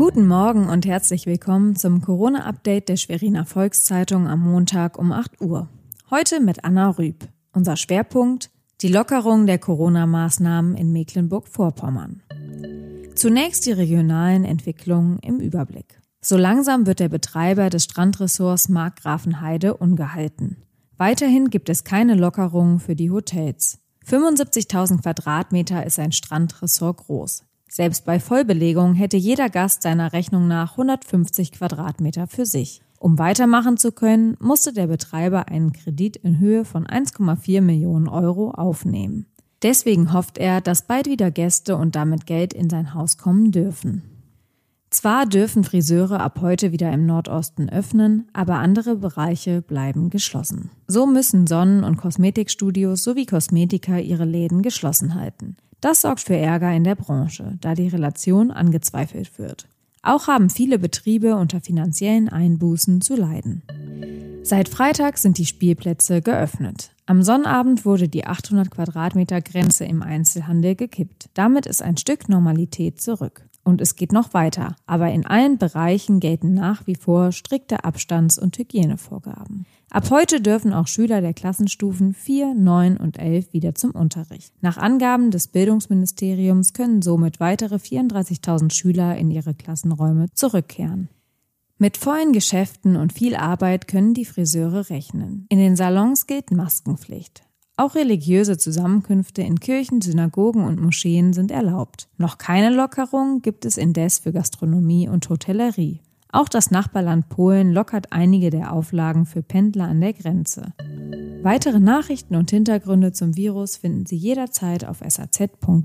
Guten Morgen und herzlich willkommen zum Corona-Update der Schweriner Volkszeitung am Montag um 8 Uhr. Heute mit Anna Rüb. Unser Schwerpunkt die Lockerung der Corona-Maßnahmen in Mecklenburg-Vorpommern. Zunächst die regionalen Entwicklungen im Überblick. So langsam wird der Betreiber des Strandressorts Markgrafenheide ungehalten. Weiterhin gibt es keine Lockerungen für die Hotels. 75.000 Quadratmeter ist ein Strandressort groß. Selbst bei Vollbelegung hätte jeder Gast seiner Rechnung nach 150 Quadratmeter für sich. Um weitermachen zu können, musste der Betreiber einen Kredit in Höhe von 1,4 Millionen Euro aufnehmen. Deswegen hofft er, dass bald wieder Gäste und damit Geld in sein Haus kommen dürfen. Zwar dürfen Friseure ab heute wieder im Nordosten öffnen, aber andere Bereiche bleiben geschlossen. So müssen Sonnen- und Kosmetikstudios sowie Kosmetiker ihre Läden geschlossen halten. Das sorgt für Ärger in der Branche, da die Relation angezweifelt wird. Auch haben viele Betriebe unter finanziellen Einbußen zu leiden. Seit Freitag sind die Spielplätze geöffnet. Am Sonnabend wurde die 800 Quadratmeter Grenze im Einzelhandel gekippt. Damit ist ein Stück Normalität zurück. Und es geht noch weiter, aber in allen Bereichen gelten nach wie vor strikte Abstands- und Hygienevorgaben. Ab heute dürfen auch Schüler der Klassenstufen 4, 9 und 11 wieder zum Unterricht. Nach Angaben des Bildungsministeriums können somit weitere 34.000 Schüler in ihre Klassenräume zurückkehren. Mit vollen Geschäften und viel Arbeit können die Friseure rechnen. In den Salons gilt Maskenpflicht. Auch religiöse Zusammenkünfte in Kirchen, Synagogen und Moscheen sind erlaubt. Noch keine Lockerung gibt es indes für Gastronomie und Hotellerie. Auch das Nachbarland Polen lockert einige der Auflagen für Pendler an der Grenze. Weitere Nachrichten und Hintergründe zum Virus finden Sie jederzeit auf saz.de-corona.